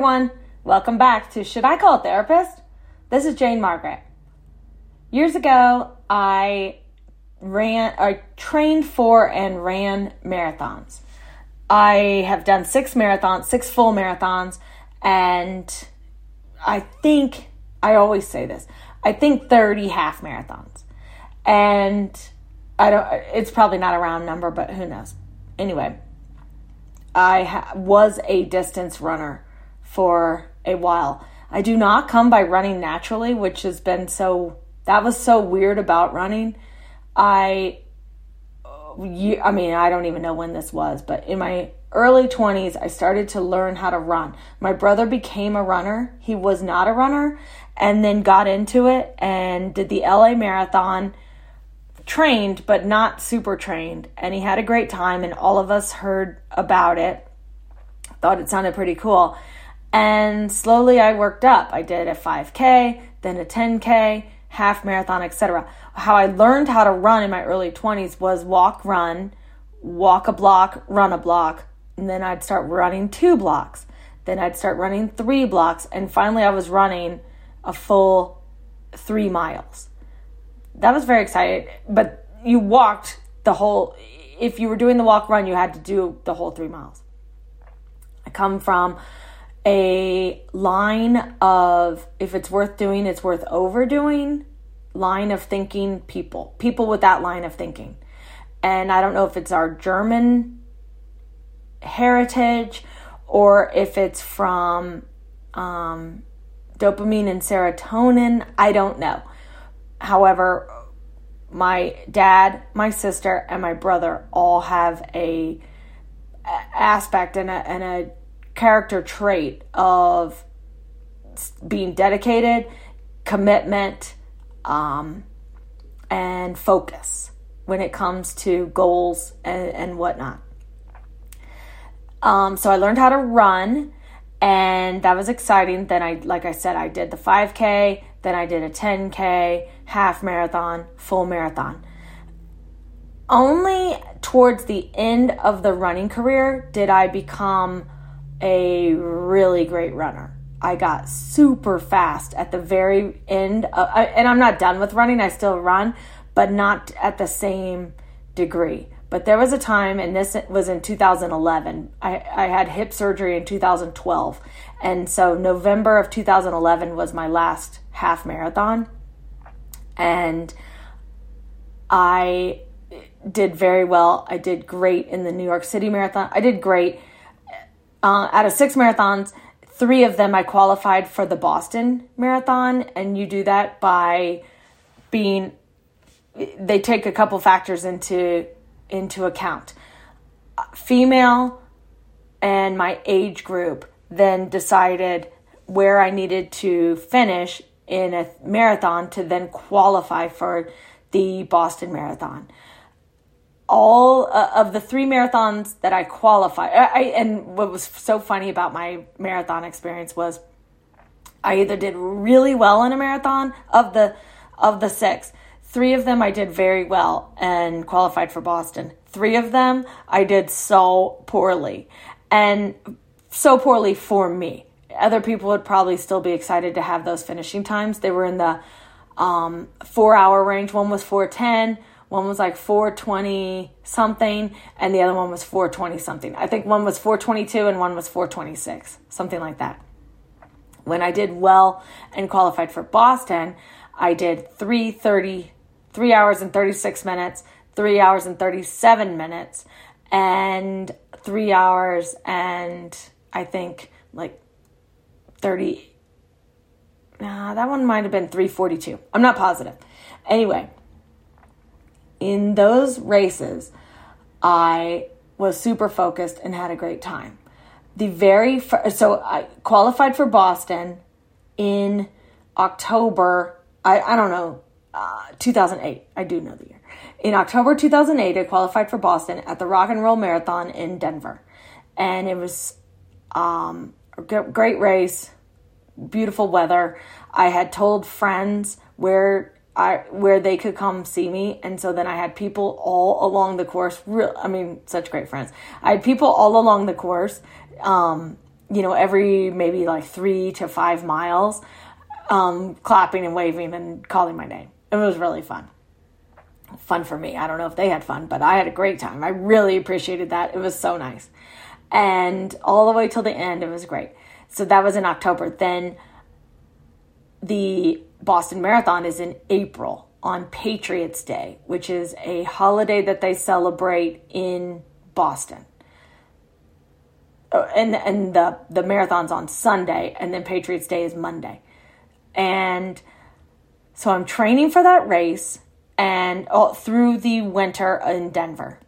everyone. Welcome back to Should I Call a Therapist? This is Jane Margaret. Years ago, I ran, I trained for and ran marathons. I have done six marathons, six full marathons, and I think, I always say this, I think 30 half marathons. And I don't, it's probably not a round number, but who knows. Anyway, I ha- was a distance runner for a while. I do not come by running naturally, which has been so that was so weird about running. I uh, I mean, I don't even know when this was, but in my early 20s, I started to learn how to run. My brother became a runner. He was not a runner and then got into it and did the LA marathon trained but not super trained and he had a great time and all of us heard about it thought it sounded pretty cool and slowly I worked up. I did a 5K, then a 10K, half marathon, etc. How I learned how to run in my early 20s was walk, run, walk a block, run a block, and then I'd start running two blocks. Then I'd start running three blocks, and finally I was running a full three miles. That was very exciting, but you walked the whole, if you were doing the walk run, you had to do the whole three miles. I come from a line of if it's worth doing, it's worth overdoing line of thinking people, people with that line of thinking. And I don't know if it's our German heritage or if it's from um, dopamine and serotonin. I don't know. However, my dad, my sister, and my brother all have a aspect and a, and a character trait of being dedicated, commitment, um, and focus when it comes to goals and, and whatnot. Um, so I learned how to run, and that was exciting. Then I, like I said, I did the 5K, then I did a 10K, half marathon, full marathon. Only towards the end of the running career did I become a really great runner. I got super fast at the very end, uh, of, and I'm not done with running. I still run, but not at the same degree. But there was a time, and this was in 2011. I, I had hip surgery in 2012. And so November of 2011 was my last half marathon. And I did very well. I did great in the New York City Marathon. I did great uh, out of six marathons, three of them I qualified for the Boston Marathon, and you do that by being. They take a couple factors into into account. Female and my age group then decided where I needed to finish in a marathon to then qualify for the Boston Marathon all uh, of the three marathons that I qualified. I, and what was so funny about my marathon experience was I either did really well in a marathon of the of the six. Three of them I did very well and qualified for Boston. Three of them I did so poorly and so poorly for me. Other people would probably still be excited to have those finishing times. They were in the um, four hour range. One was 410 one was like 420 something, and the other one was 420 something. I think one was 422 and one was 426, something like that. When I did well and qualified for Boston, I did 330, 3 hours and 36 minutes, 3 hours and 37 minutes, and 3 hours and I think like 30. Nah, that one might have been 342. I'm not positive. Anyway, in those races, I was super focused and had a great time. The very so I qualified for Boston in October. I, I don't know, uh, 2008. I do know the year. In October 2008, I qualified for Boston at the Rock and Roll Marathon in Denver. And it was um, a great race, beautiful weather. I had told friends where I, where they could come see me. And so then I had people all along the course. Real, I mean, such great friends. I had people all along the course um, you know, every maybe like three to five miles, um, clapping and waving and calling my name. It was really fun. Fun for me. I don't know if they had fun, but I had a great time. I really appreciated that. It was so nice. And all the way till the end, it was great. So that was in October. Then the Boston Marathon is in April on Patriots Day, which is a holiday that they celebrate in Boston. Oh, and and the the marathon's on Sunday, and then Patriots Day is Monday, and so I'm training for that race and all, through the winter in Denver,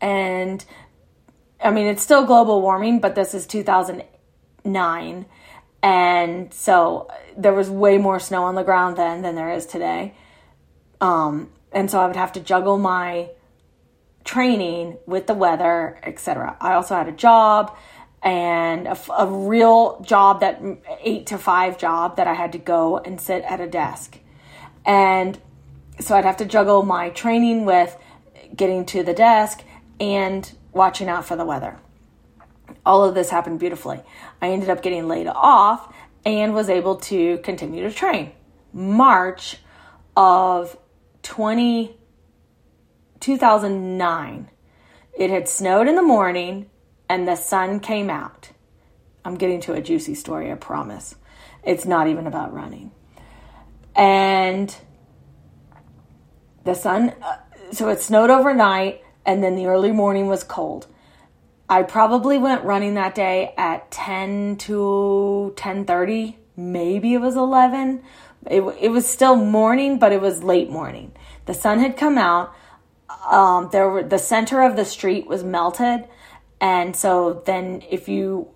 and I mean it's still global warming, but this is 2009, and so there was way more snow on the ground then than there is today, um, and so I would have to juggle my training with the weather, etc. I also had a job and a, a, real job that eight to five job that I had to go and sit at a desk. And so I'd have to juggle my training with getting to the desk and watching out for the weather. All of this happened beautifully. I ended up getting laid off and was able to continue to train. March of 20 2009. It had snowed in the morning and the sun came out. I'm getting to a juicy story, I promise. It's not even about running. And the sun, uh, so it snowed overnight and then the early morning was cold. I probably went running that day at 10 to 10:30, maybe it was 11. It, it was still morning, but it was late morning. The sun had come out um, there were the center of the street was melted, and so then if you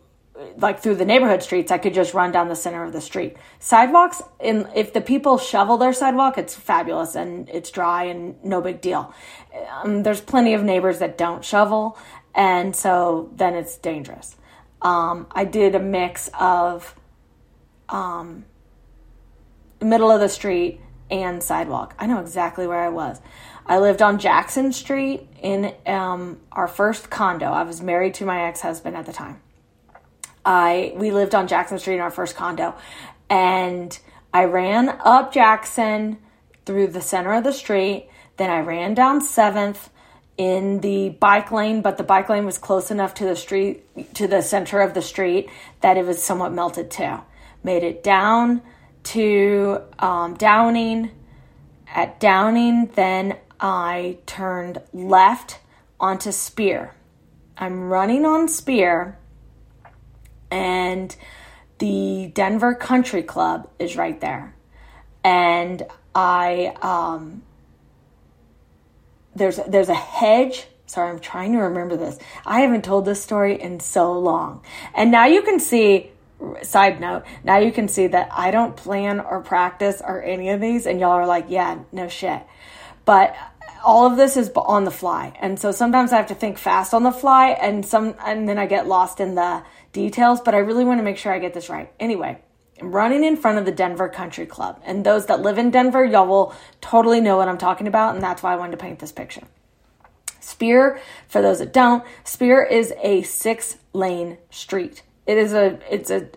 like through the neighborhood streets, I could just run down the center of the street. Sidewalks, if the people shovel their sidewalk, it's fabulous and it's dry and no big deal. Um, there's plenty of neighbors that don't shovel, and so then it's dangerous. Um, I did a mix of um, middle of the street and sidewalk. I know exactly where I was. I lived on Jackson Street in um, our first condo. I was married to my ex husband at the time. I we lived on Jackson Street in our first condo, and I ran up Jackson through the center of the street. Then I ran down Seventh in the bike lane, but the bike lane was close enough to the street to the center of the street that it was somewhat melted too. Made it down to um, Downing. At Downing, then I turned left onto Speer. I'm running on Speer, and the Denver Country Club is right there. And I um, there's there's a hedge. Sorry, I'm trying to remember this. I haven't told this story in so long. And now you can see side note, now you can see that I don't plan or practice or any of these and y'all are like, "Yeah, no shit." But all of this is on the fly and so sometimes i have to think fast on the fly and some and then i get lost in the details but i really want to make sure i get this right anyway running in front of the denver country club and those that live in denver y'all will totally know what i'm talking about and that's why i wanted to paint this picture Speer, for those that don't Speer is a six lane street it is a it's a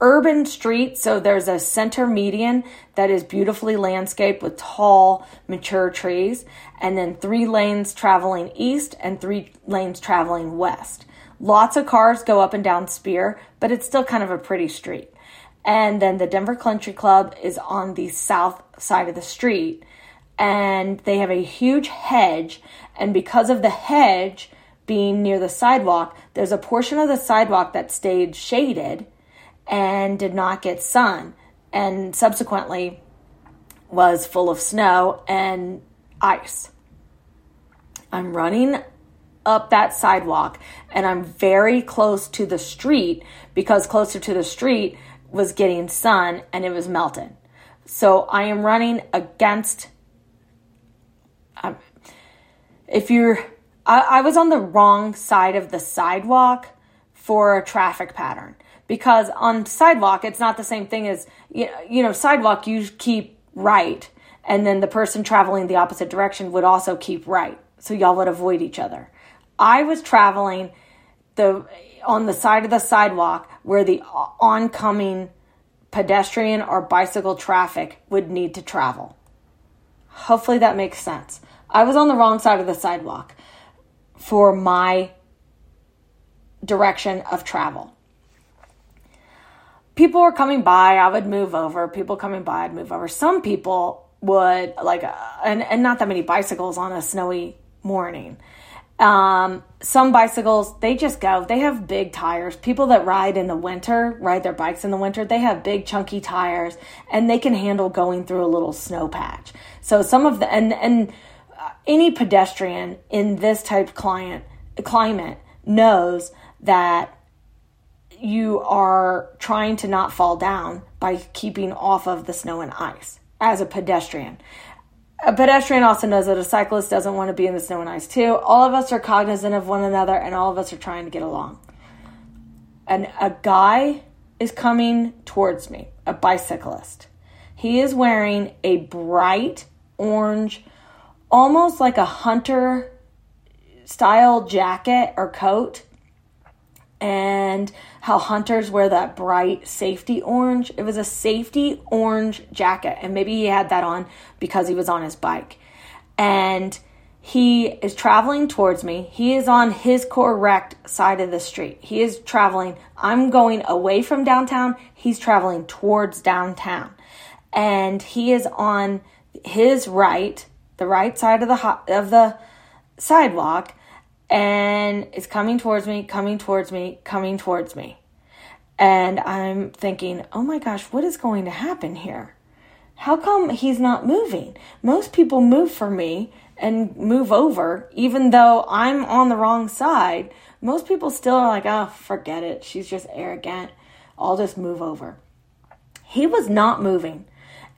urban street. So there's a center median that is beautifully landscaped with tall, mature trees, and then three lanes traveling east and three lanes traveling west. Lots of cars go up and down speer but it's still kind of a pretty street. And then the Denver Country Club is on the south side of the street, and they have a huge hedge. And because of the hedge being near the sidewalk, there's a portion of the sidewalk that stayed shaded and did not get sun and subsequently was full of snow and ice. I'm running up that sidewalk and I'm very close to the street because closer to the street was getting sun and it was melting. So I am running against. Um, if you're, I, I was on the wrong side of the sidewalk for a traffic pattern because on sidewalk it's not the same thing as you know sidewalk you keep right and then the person traveling the opposite direction would also keep right so y'all would avoid each other i was traveling the on the side of the sidewalk where the oncoming pedestrian or bicycle traffic would need to travel. Hopefully that makes sense. I was on the wrong side of the sidewalk for my direction of travel. People were coming by, I would move over. People coming by, I'd move over. Some people would like, uh, and, and not that many bicycles on a snowy morning. Um, some bicycles, they just go. They have big tires. People that ride in the winter, ride their bikes in the winter, they have big chunky tires and they can handle going through a little snow patch. So some of the, and, and uh, any pedestrian in this type client, climate knows that you are trying to not fall down by keeping off of the snow and ice as a pedestrian a pedestrian also knows that a cyclist doesn't want to be in the snow and ice too. All of us are cognizant of one another and all of us are trying to get along. And a guy is coming towards me, a bicyclist. He is wearing a bright orange, almost like a hunter style jacket or coat and how hunters wear that bright safety orange. It was a safety orange jacket, and maybe he had that on because he was on his bike. And he is traveling towards me. He is on his correct side of the street. He is traveling. I'm going away from downtown. He's traveling towards downtown. And he is on his right, the right side of the of the sidewalk and it's coming towards me, coming towards me, coming towards me. And I'm thinking, oh my gosh, what is going to happen here? How come he's not moving? Most people move for me and move over, even though I'm on the wrong side. Most people still are like, oh, forget it. She's just arrogant. I'll just move over. He was not moving.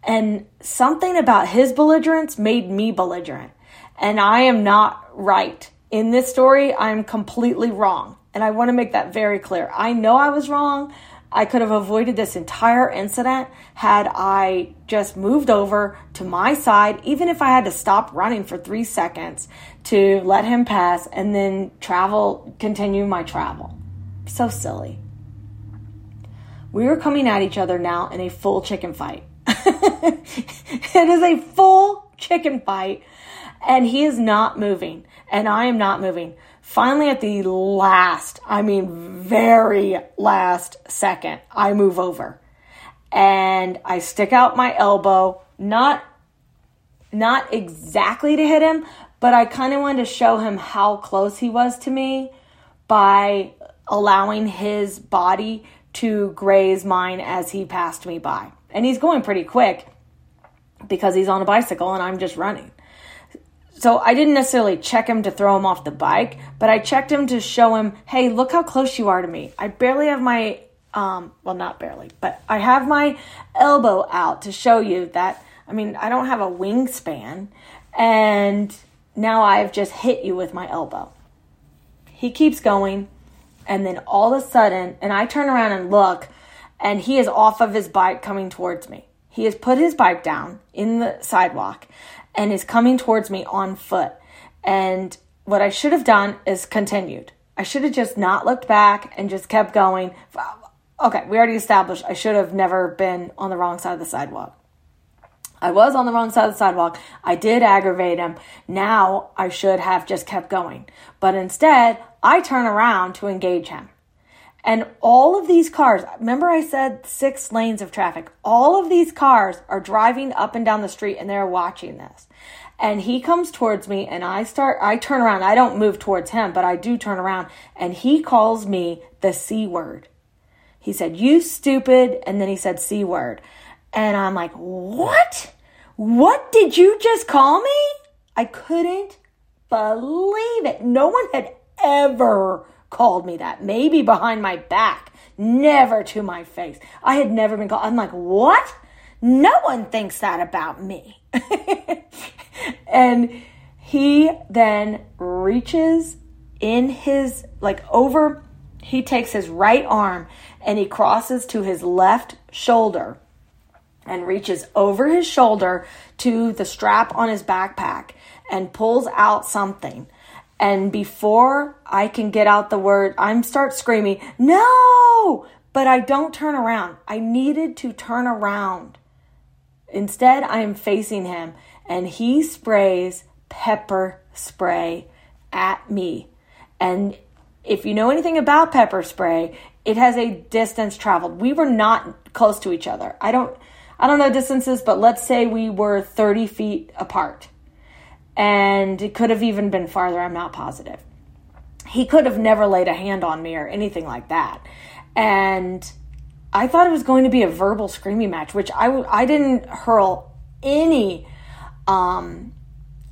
And something about his belligerence made me belligerent. And I am not right in this story, I'm completely wrong. And I want to make that very clear. I know I was wrong. I could have avoided this entire incident had I just moved over to my side, even if I had to stop running for three seconds to let him pass and then travel, continue my travel. So silly. We were coming at each other now in a full chicken fight. it is a full chicken fight, and he is not moving and I am not moving. Finally, at the last, I mean, very last second, I move over and I stick out my elbow, not not exactly to hit him, but I kind of wanted to show him how close he was to me by allowing his body to graze mine as he passed me by. And he's going pretty quick because he's on a bicycle and I'm just running so I didn't necessarily check him to throw him off the bike, but I checked him to show him, hey, look how close you are to me. I barely have my, um, well, not barely, but I have my elbow out to show you that, I mean, I don't have a wingspan, and now I've just hit you with my elbow. He keeps going, and then all of a sudden, and I turn around and look, and he is off of his bike coming towards me. He has put his bike down in the sidewalk and is coming towards me on foot. And what I should have done is continued. I should have just not looked back and just kept going. Okay, we already established I should have never been on the wrong side of the sidewalk. I was on the wrong side of the sidewalk. I did aggravate him. Now I should have just kept going. But instead, I turn around to engage him. And all of these cars, remember I said six lanes of traffic. All of these cars are driving up and down the street and they're watching this and he comes towards me and I start I turn around. I don't move towards him, but I do turn around and he calls me the C word. He said, "You stupid," and then he said C word. And I'm like, "What? What did you just call me?" I couldn't believe it. No one had ever called me that. Maybe behind my back, never to my face. I had never been called. I'm like, "What?" No one thinks that about me. and he then reaches in his, like over, he takes his right arm and he crosses to his left shoulder and reaches over his shoulder to the strap on his backpack and pulls out something. And before I can get out the word, I'm start screaming, no, but I don't turn around. I needed to turn around. Instead, I am facing him and he sprays pepper spray at me. And if you know anything about pepper spray, it has a distance traveled. We were not close to each other. I don't I don't know distances, but let's say we were 30 feet apart. And it could have even been farther, I'm not positive. He could have never laid a hand on me or anything like that. And I thought it was going to be a verbal screaming match, which I, I didn't hurl any um,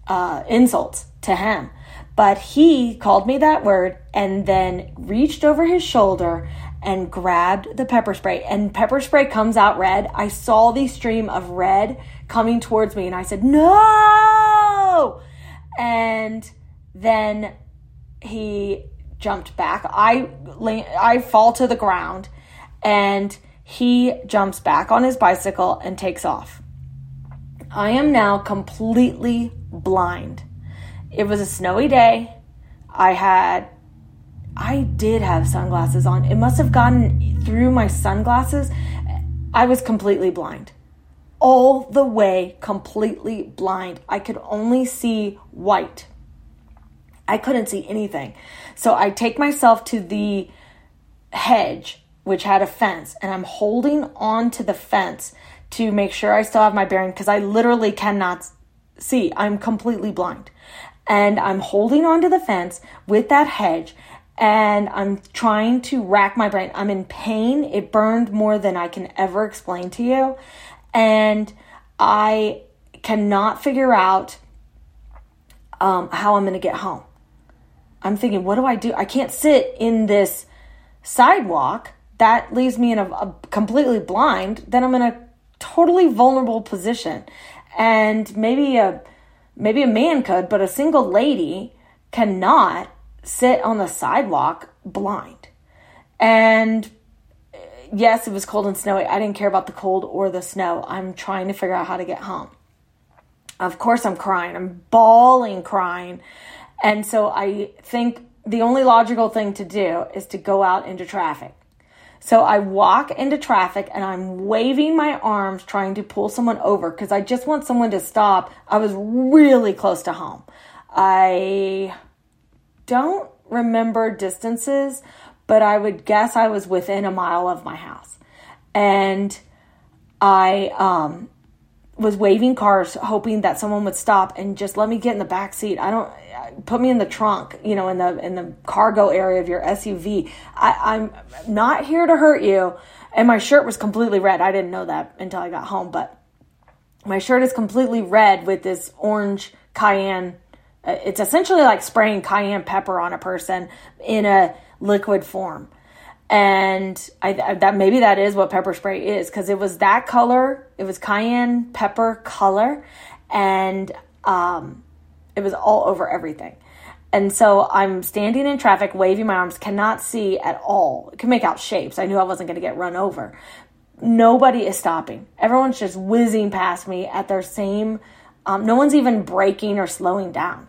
uh, insults to him. But he called me that word and then reached over his shoulder and grabbed the pepper spray. And pepper spray comes out red. I saw the stream of red coming towards me and I said, No! Oh, and then he jumped back. I, I fall to the ground and he jumps back on his bicycle and takes off. I am now completely blind. It was a snowy day. I had I did have sunglasses on. It must have gotten through my sunglasses. I was completely blind. All the way completely blind. I could only see white. I couldn't see anything. So I take myself to the hedge, which had a fence, and I'm holding on to the fence to make sure I still have my bearing because I literally cannot see. I'm completely blind. And I'm holding onto the fence with that hedge and I'm trying to rack my brain. I'm in pain. It burned more than I can ever explain to you. And I cannot figure out um, how I'm going to get home. I'm thinking, what do I do? I can't sit in this sidewalk. That leaves me in a, a completely blind. Then I'm in a totally vulnerable position. And maybe a maybe a man could, but a single lady cannot sit on the sidewalk blind. And yes, it was cold and snowy. I didn't care about the cold or the snow. I'm trying to figure out how to get home. Of course, I'm crying. I'm bawling, crying. And so I think the only logical thing to do is to go out into traffic. So I walk into traffic and I'm waving my arms trying to pull someone over because I just want someone to stop. I was really close to home. I don't remember distances, but I would guess I was within a mile of my house. And I um, was waving cars, hoping that someone would stop and just let me get in the back seat. I don't put me in the trunk, you know, in the in the cargo area of your SUV. I, I'm not here to hurt you. And my shirt was completely red. I didn't know that until I got home, but my shirt is completely red with this orange cayenne. Uh, it's essentially like spraying cayenne pepper on a person in a liquid form. And I, that maybe that is what pepper spray is because it was that color. It was cayenne pepper color, and um, it was all over everything. And so I'm standing in traffic, waving my arms, cannot see at all. I can make out shapes. I knew I wasn't going to get run over. Nobody is stopping. Everyone's just whizzing past me at their same, um, no one's even braking or slowing down.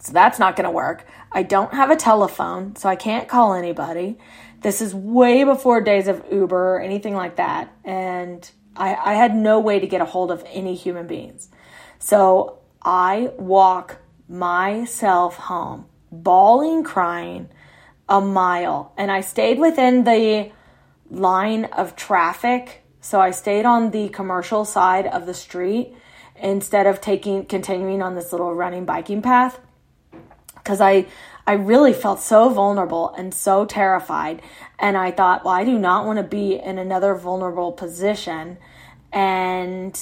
So that's not going to work. I don't have a telephone, so I can't call anybody. This is way before days of Uber or anything like that. And I, I had no way to get a hold of any human beings. So I walk myself home, bawling, crying a mile. And I stayed within the line of traffic. So I stayed on the commercial side of the street instead of taking continuing on this little running biking path because I I really felt so vulnerable and so terrified and I thought, well, I do not want to be in another vulnerable position and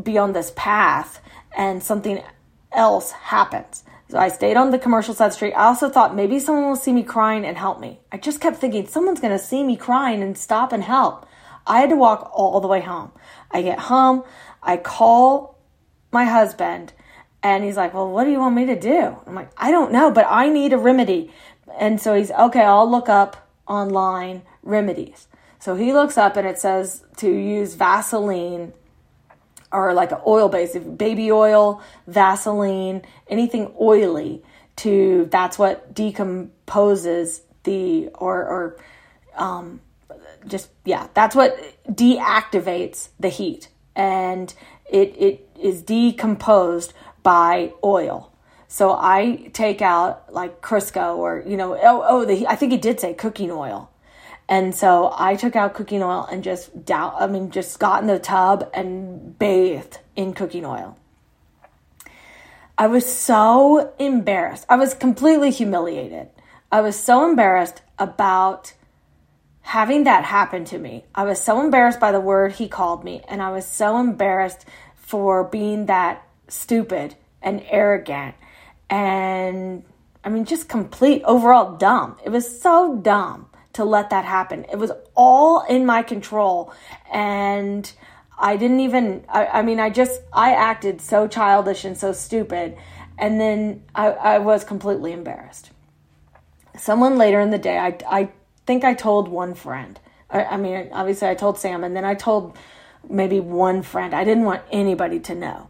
be on this path and something else happens. So I stayed on the commercial side street. I also thought maybe someone will see me crying and help me. I just kept thinking someone's going to see me crying and stop and help. I had to walk all the way home. I get home, I call my husband, and he's like, Well, what do you want me to do? I'm like, I don't know, but I need a remedy. And so he's, Okay, I'll look up online remedies. So he looks up and it says to use Vaseline or like an oil base, baby oil, Vaseline, anything oily to that's what decomposes the or or um, just yeah that's what deactivates the heat and it it is decomposed by oil so i take out like crisco or you know oh, oh the, i think it did say cooking oil and so i took out cooking oil and just down i mean just got in the tub and bathed in cooking oil I was so embarrassed. I was completely humiliated. I was so embarrassed about having that happen to me. I was so embarrassed by the word he called me, and I was so embarrassed for being that stupid and arrogant and I mean, just complete overall dumb. It was so dumb to let that happen. It was all in my control. And I didn't even, I, I, mean, I just, I acted so childish and so stupid. And then I, I was completely embarrassed. Someone later in the day, I, I think I told one friend. I, I mean, obviously, I told Sam, and then I told maybe one friend. I didn't want anybody to know.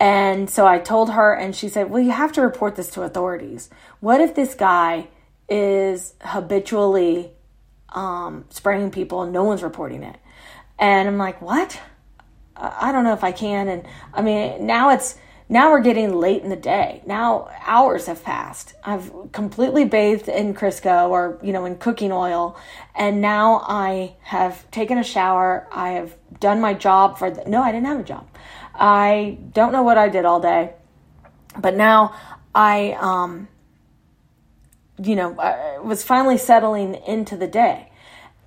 And so I told her, and she said, Well, you have to report this to authorities. What if this guy is habitually um, spraying people and no one's reporting it? And I'm like, What? I don't know if I can. And I mean, now it's now we're getting late in the day. Now hours have passed. I've completely bathed in Crisco or you know in cooking oil, and now I have taken a shower. I have done my job for the, no, I didn't have a job. I don't know what I did all day, but now I um you know I was finally settling into the day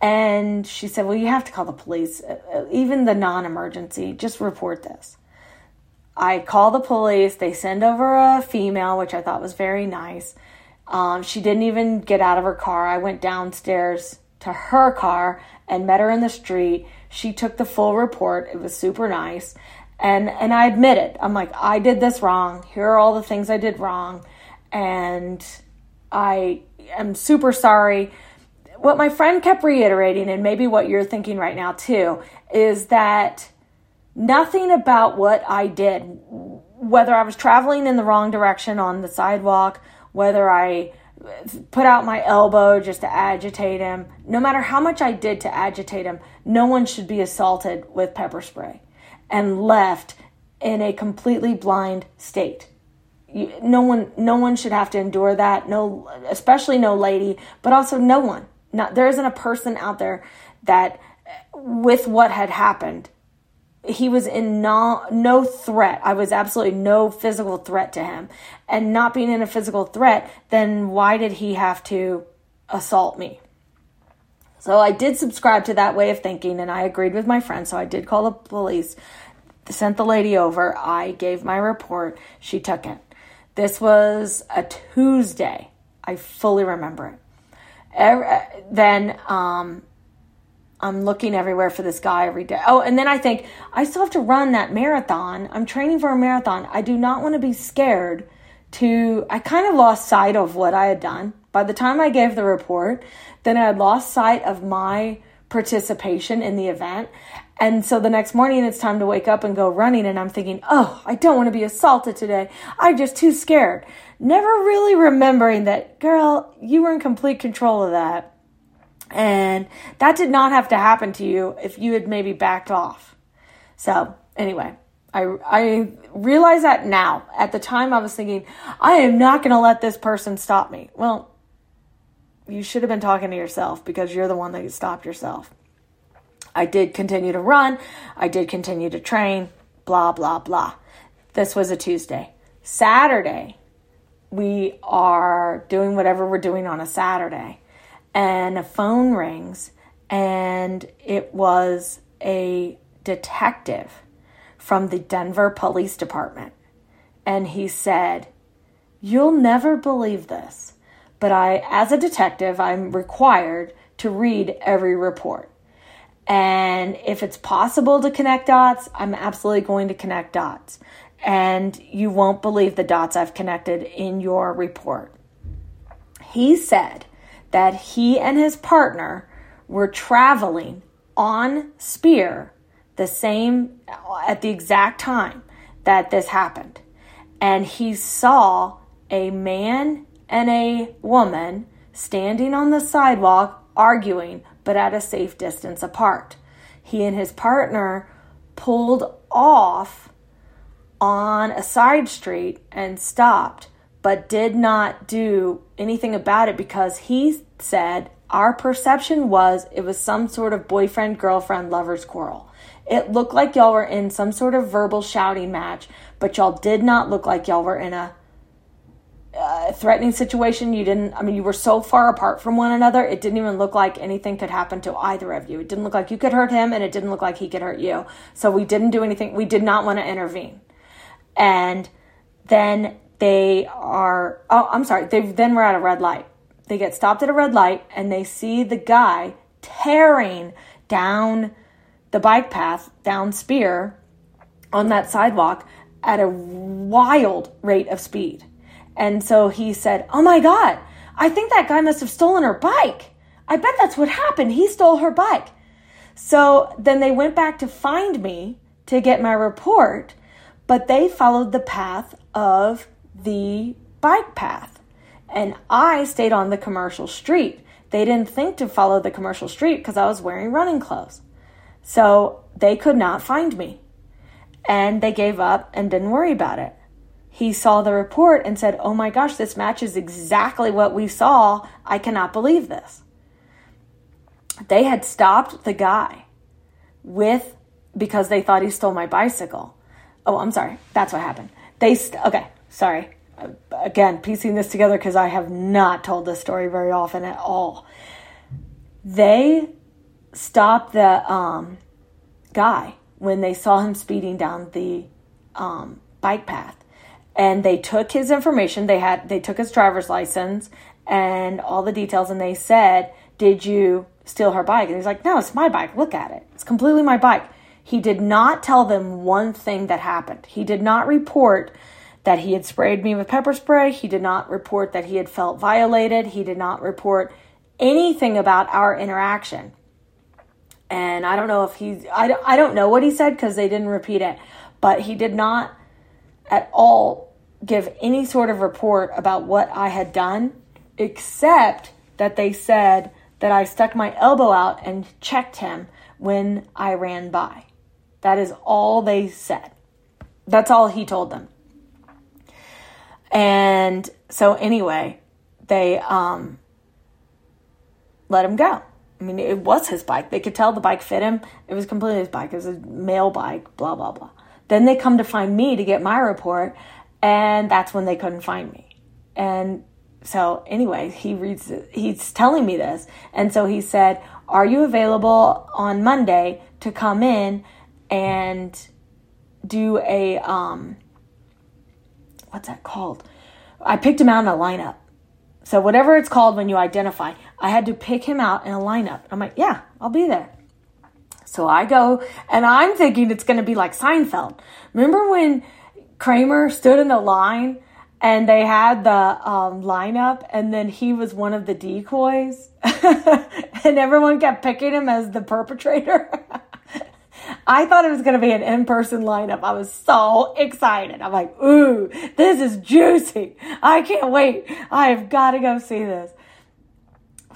and she said, Well, you have to call the police, uh, uh, even the non emergency, just report this. I call the police. They send over a female, which I thought was very nice. Um, she didn't even get out of her car. I went downstairs to her car and met her in the street. She took the full report. It was super nice. And, and I admit it. I'm like, I did this wrong. Here are all the things I did wrong. And I am super sorry what my friend kept reiterating, and maybe what you're thinking right now too, is that nothing about what I did, whether I was traveling in the wrong direction on the sidewalk, whether I put out my elbow just to agitate him, no matter how much I did to agitate him, no one should be assaulted with pepper spray and left in a completely blind state. no one no one should have to endure that no especially no lady but also no one not there isn't a person out there that with what had happened he was in no no threat. I was absolutely no physical threat to him. And not being in a physical threat, then why did he have to assault me? So I did subscribe to that way of thinking and I agreed with my friend. So I did call the police, sent the lady over. I gave my report. She took it. This was a Tuesday. I fully remember it then um, I'm looking everywhere for this guy every day. Oh, and then I think I still have to run that marathon. I'm training for a marathon. I do not want to be scared to. I kind of lost sight of what I had done. By the time I gave the report, then I had lost sight of my participation in the event. And so the next morning it's time to wake up and go running and I'm thinking, "Oh, I don't want to be assaulted today. I'm just too scared." Never really remembering that, girl, you were in complete control of that. And that did not have to happen to you if you had maybe backed off. So, anyway, I, I realize that now. At the time, I was thinking, I am not going to let this person stop me. Well, you should have been talking to yourself because you're the one that stopped yourself. I did continue to run. I did continue to train. Blah, blah, blah. This was a Tuesday. Saturday, we are doing whatever we're doing on a Saturday, and a phone rings, and it was a detective from the Denver Police Department. And he said, You'll never believe this, but I, as a detective, I'm required to read every report. And if it's possible to connect dots, I'm absolutely going to connect dots. And you won't believe the dots I've connected in your report. He said that he and his partner were traveling on Speer the same at the exact time that this happened. And he saw a man and a woman standing on the sidewalk arguing, but at a safe distance apart. He and his partner pulled off on a side street and stopped, but did not do anything about it because he said our perception was it was some sort of boyfriend girlfriend lovers quarrel. It looked like y'all were in some sort of verbal shouting match, but y'all did not look like y'all were in a uh, threatening situation. You didn't, I mean, you were so far apart from one another, it didn't even look like anything could happen to either of you. It didn't look like you could hurt him, and it didn't look like he could hurt you. So we didn't do anything. We did not want to intervene. And then they are, oh, I'm sorry, they then we're at a red light. They get stopped at a red light, and they see the guy tearing down the bike path, down Speer, on that sidewalk at a wild rate of speed and so he said, Oh my God, I think that guy must have stolen her bike. I bet that's what happened. He stole her bike. So then they went back to find me to get my report, but they followed the path of the bike path. And I stayed on the commercial street. They didn't think to follow the commercial street because I was wearing running clothes. So they could not find me. And they gave up and didn't worry about it he saw the report and said, Oh my gosh, this matches exactly what we saw. I cannot believe this. They had stopped the guy with because they thought he stole my bicycle. Oh, I'm sorry. That's what happened. They, st- okay, sorry. Again, piecing this together because I have not told this story very often at all. They stopped the um, guy when they saw him speeding down the um, bike path and they took his information. They had they took his driver's license and all the details and they said did you steal her bike? And he's like no it's my bike. Look at it. It's completely my bike. He did not tell them one thing that happened. He did not report that he had sprayed me with pepper spray. He did not report that he had felt violated. He did not report anything about our interaction. And i don't know if he i, I don't know what he said because they didn't repeat it. But he did not at all give any sort of report about what I had done, except that they said that I stuck my elbow out and checked him when I ran by. That is all they said. That's all he told them. And so anyway, they um let him go. I mean, it was his bike. They could tell the bike fit him. It was completely his bike. It was a male bike, blah, blah, blah. Then they come to find me to get my report, and that's when they couldn't find me. And so, anyway, he reads, he's telling me this. And so he said, Are you available on Monday to come in and do a, um, what's that called? I picked him out in a lineup. So, whatever it's called when you identify, I had to pick him out in a lineup. I'm like, Yeah, I'll be there. So I go and I'm thinking it's going to be like Seinfeld. Remember when Kramer stood in the line and they had the um, lineup and then he was one of the decoys and everyone kept picking him as the perpetrator? I thought it was going to be an in person lineup. I was so excited. I'm like, ooh, this is juicy. I can't wait. I've got to go see this.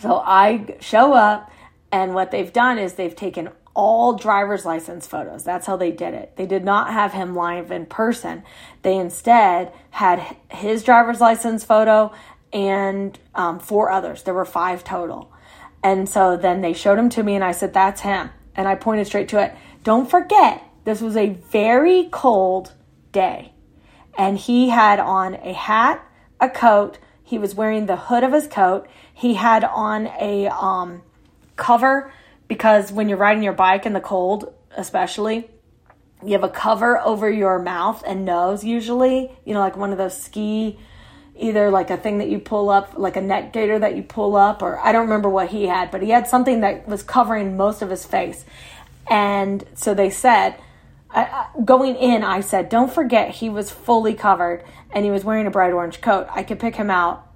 So I show up, and what they've done is they've taken all driver's license photos. That's how they did it. They did not have him live in person. They instead had his driver's license photo and um, four others. There were five total. And so then they showed him to me, and I said, That's him. And I pointed straight to it. Don't forget, this was a very cold day. And he had on a hat, a coat. He was wearing the hood of his coat. He had on a um, cover because when you're riding your bike in the cold, especially, you have a cover over your mouth and nose usually, you know, like one of those ski either like a thing that you pull up, like a neck gaiter that you pull up, or I don't remember what he had, but he had something that was covering most of his face. And so they said, I, going in, I said, don't forget he was fully covered and he was wearing a bright orange coat. I could pick him out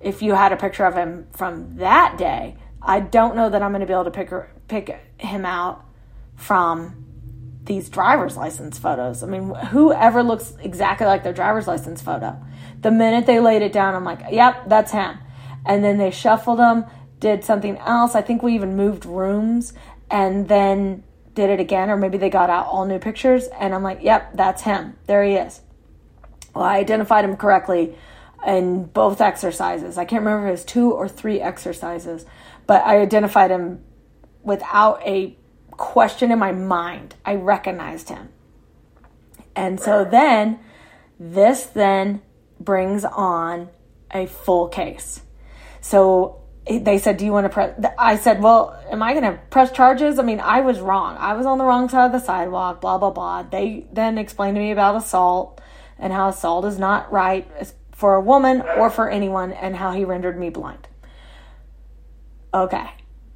if you had a picture of him from that day I don't know that I'm going to be able to pick her, pick him out from these driver's license photos. I mean, whoever looks exactly like their driver's license photo? The minute they laid it down, I'm like, yep, that's him. And then they shuffled them, did something else. I think we even moved rooms and then did it again, or maybe they got out all new pictures. And I'm like, yep, that's him. There he is. Well, I identified him correctly in both exercises. I can't remember if it was two or three exercises, but I identified him without a question in my mind. I recognized him. And so then this then brings on a full case. So they said, Do you want to press? I said, Well, am I going to press charges? I mean, I was wrong. I was on the wrong side of the sidewalk, blah, blah, blah. They then explained to me about assault and how assault is not right for a woman or for anyone and how he rendered me blind. Okay.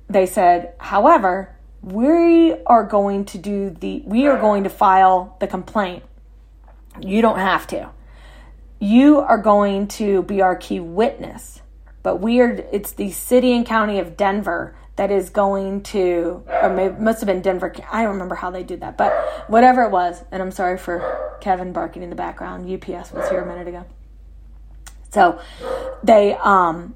They said, However, we are going to do the, we are going to file the complaint. You don't have to. You are going to be our key witness but we are it's the city and county of denver that is going to or maybe must have been denver i don't remember how they did that but whatever it was and i'm sorry for kevin barking in the background ups was here a minute ago so they um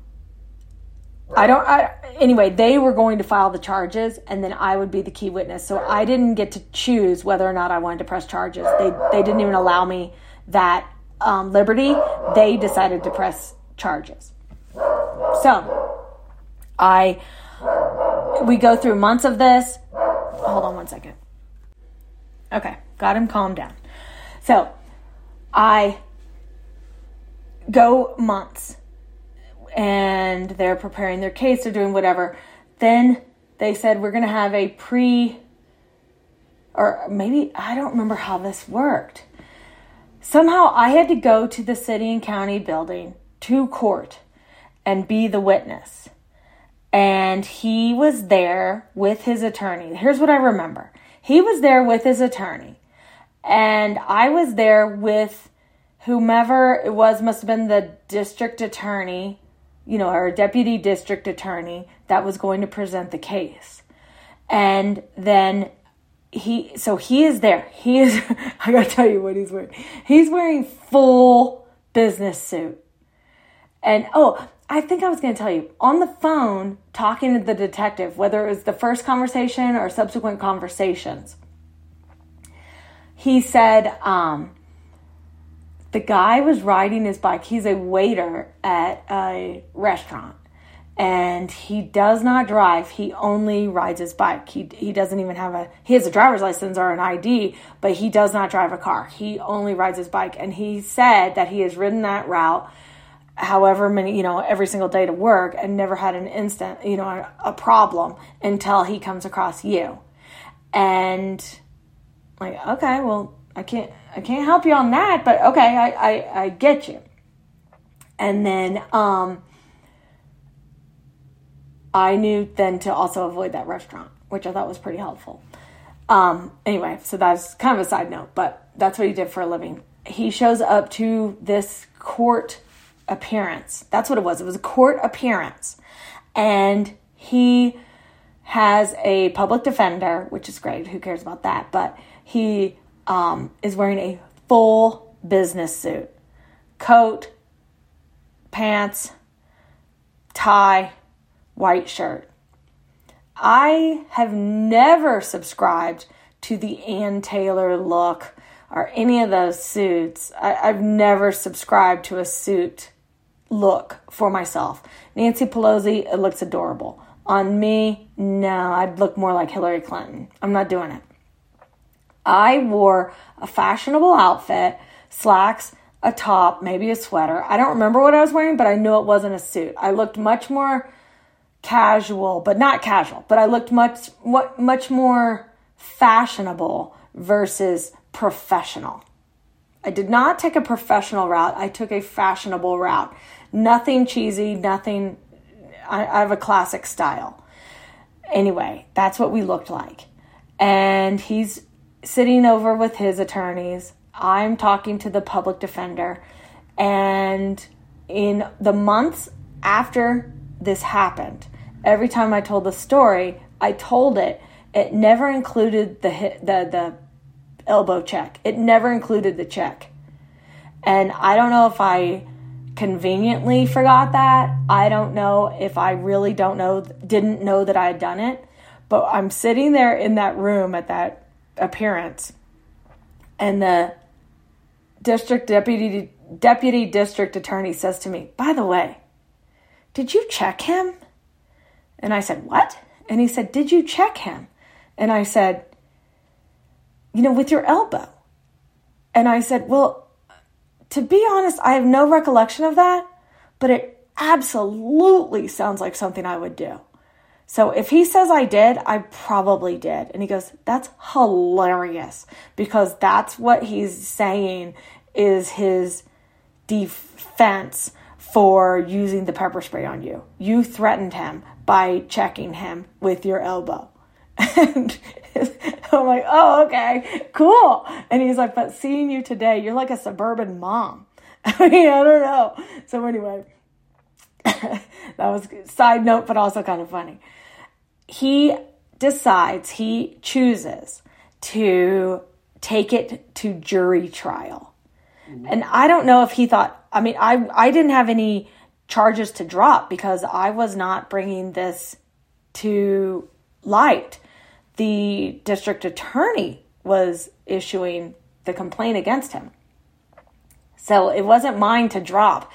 I don't I anyway, they were going to file the charges and then I would be the key witness. So I didn't get to choose whether or not I wanted to press charges. They they didn't even allow me that um, liberty. They decided to press charges. So, I we go through months of this. Hold on one second. Okay, got him calmed down. So, I go months and they're preparing their case, they're doing whatever. Then they said we're going to have a pre or maybe I don't remember how this worked. Somehow I had to go to the city and county building to court and be the witness. And he was there with his attorney. Here's what I remember he was there with his attorney, and I was there with whomever it was, must have been the district attorney, you know, or deputy district attorney that was going to present the case. And then he, so he is there. He is, I gotta tell you what he's wearing. He's wearing full business suit. And oh, I think I was to tell you on the phone talking to the detective, whether it was the first conversation or subsequent conversations. He said um, the guy was riding his bike. He's a waiter at a restaurant and he does not drive. He only rides his bike. He, he doesn't even have a, he has a driver's license or an ID, but he does not drive a car. He only rides his bike. And he said that he has ridden that route however many, you know, every single day to work and never had an instant, you know, a, a problem until he comes across you. And like, okay, well, I can't, I can't help you on that, but okay, I, I, I get you. And then, um, I knew then to also avoid that restaurant, which I thought was pretty helpful. Um, anyway, so that's kind of a side note, but that's what he did for a living. He shows up to this court appearance. That's what it was. It was a court appearance. And he has a public defender, which is great. Who cares about that? But he um, is wearing a full business suit coat, pants, tie, white shirt. I have never subscribed to the Ann Taylor look or any of those suits. I, have never subscribed to a suit look for myself. Nancy Pelosi, it looks adorable. On me, no, I'd look more like Hillary Clinton. I'm not doing it. I wore a fashionable outfit, slacks, a top, maybe a sweater. I don't remember what I was wearing, but I knew it wasn't a suit. I looked much more casual, but not casual, but I looked much much more fashionable versus professional. I did not take a professional route. I took a fashionable route. Nothing cheesy, nothing. I, I have a classic style. Anyway, that's what we looked like. And he's sitting over with his attorneys. I'm talking to the public defender. And in the months after this happened, every time I told the story, I told it. It never included the the the elbow check. It never included the check. And I don't know if I conveniently forgot that. I don't know if I really don't know, didn't know that I had done it. But I'm sitting there in that room at that appearance, and the district deputy deputy district attorney says to me, "By the way, did you check him?" And I said, "What?" And he said, "Did you check him?" And I said, "You know, with your elbow." And I said, "Well, to be honest, I have no recollection of that, but it absolutely sounds like something I would do." So if he says I did, I probably did. And he goes, That's hilarious because that's what he's saying is his defense for using the pepper spray on you. You threatened him by checking him with your elbow. And I'm like, oh, okay, cool. And he's like, but seeing you today, you're like a suburban mom. I mean, I don't know. So anyway, that was side note, but also kind of funny he decides, he chooses to take it to jury trial. And I don't know if he thought, I mean, I, I didn't have any charges to drop because I was not bringing this to light. The district attorney was issuing the complaint against him. So it wasn't mine to drop.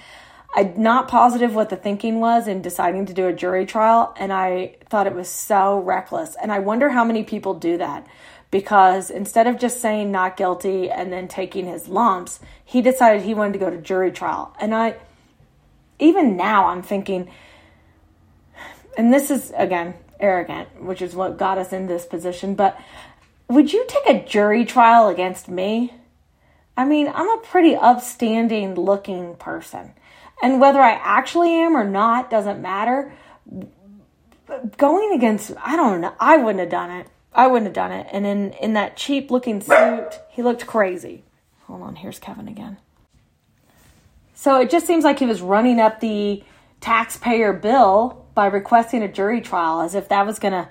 I'm not positive what the thinking was in deciding to do a jury trial, and I thought it was so reckless. And I wonder how many people do that because instead of just saying not guilty and then taking his lumps, he decided he wanted to go to jury trial. And I, even now, I'm thinking, and this is again arrogant, which is what got us in this position, but would you take a jury trial against me? I mean, I'm a pretty upstanding looking person. And whether I actually am or not doesn't matter. Going against, I don't know, I wouldn't have done it. I wouldn't have done it. And in, in that cheap looking suit, he looked crazy. Hold on, here's Kevin again. So it just seems like he was running up the taxpayer bill by requesting a jury trial as if that was going to,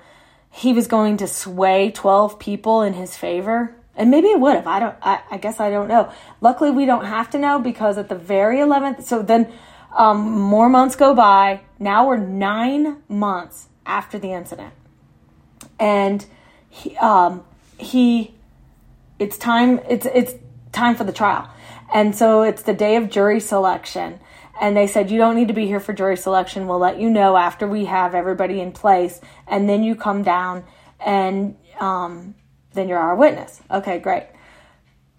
he was going to sway 12 people in his favor. And maybe it would have. I don't. I, I, guess I don't know. Luckily, we don't have to know because at the very eleventh. So then, um, more months go by. Now we're nine months after the incident, and he, um, he, it's time. It's it's time for the trial, and so it's the day of jury selection. And they said, You don't need to be here for jury selection. We'll let you know after we have everybody in place. And then you come down and um, then you're our witness. Okay, great.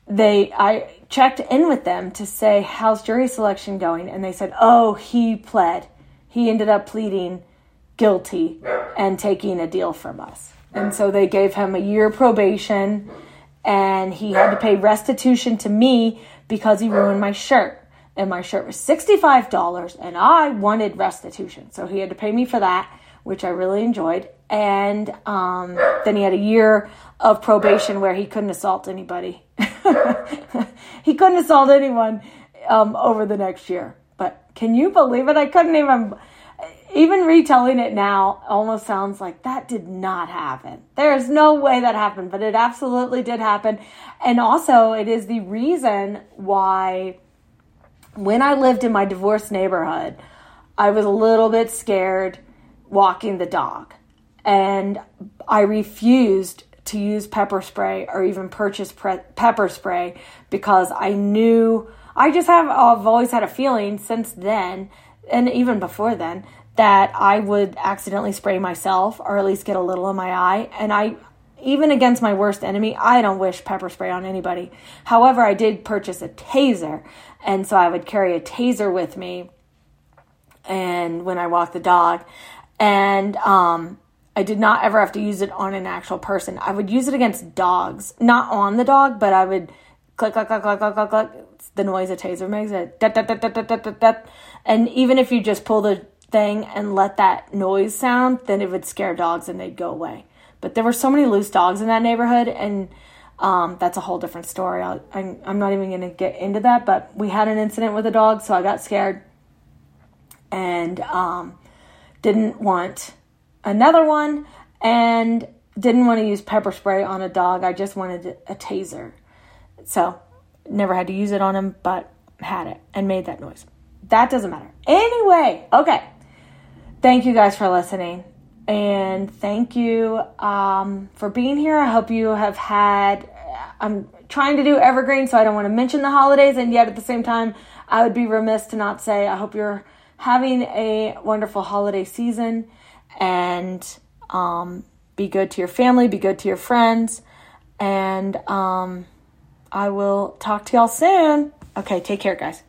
They, I checked in with them to say, how's jury selection going? And they said, oh, he pled. He ended up pleading guilty and taking a deal from us. And so they gave him a year probation and he had to pay restitution to me because he ruined my shirt. And my shirt was $65 and I wanted restitution. So he had to pay me for that, which I really enjoyed. And um, then he had a year of probation where he couldn't assault anybody. he couldn't assault anyone um, over the next year. But can you believe it? I couldn't even. Even retelling it now almost sounds like that did not happen. There's no way that happened, but it absolutely did happen. And also, it is the reason why when I lived in my divorced neighborhood, I was a little bit scared walking the dog. And I refused to use pepper spray or even purchase pre- pepper spray because I knew I just have I've always had a feeling since then and even before then that I would accidentally spray myself or at least get a little in my eye and I even against my worst enemy, I don't wish pepper spray on anybody. However, I did purchase a taser, and so I would carry a taser with me and when I walk the dog. And um I did not ever have to use it on an actual person. I would use it against dogs, not on the dog, but I would click, click, click, click, click, click, click. It's the noise a taser makes it. Dat, dat, dat, dat, dat, dat, dat. And even if you just pull the thing and let that noise sound, then it would scare dogs and they'd go away. But there were so many loose dogs in that neighborhood, and um, that's a whole different story. i am I'm not even going to get into that, but we had an incident with a dog, so I got scared and um, didn't want another one. And didn't want to use pepper spray on a dog. I just wanted a taser. So, never had to use it on him, but had it and made that noise. That doesn't matter. Anyway, okay. Thank you guys for listening. And thank you um, for being here. I hope you have had. I'm trying to do evergreen, so I don't want to mention the holidays, and yet at the same time, I would be remiss to not say I hope you're having a wonderful holiday season and um, be good to your family, be good to your friends, and um, I will talk to y'all soon. Okay, take care, guys.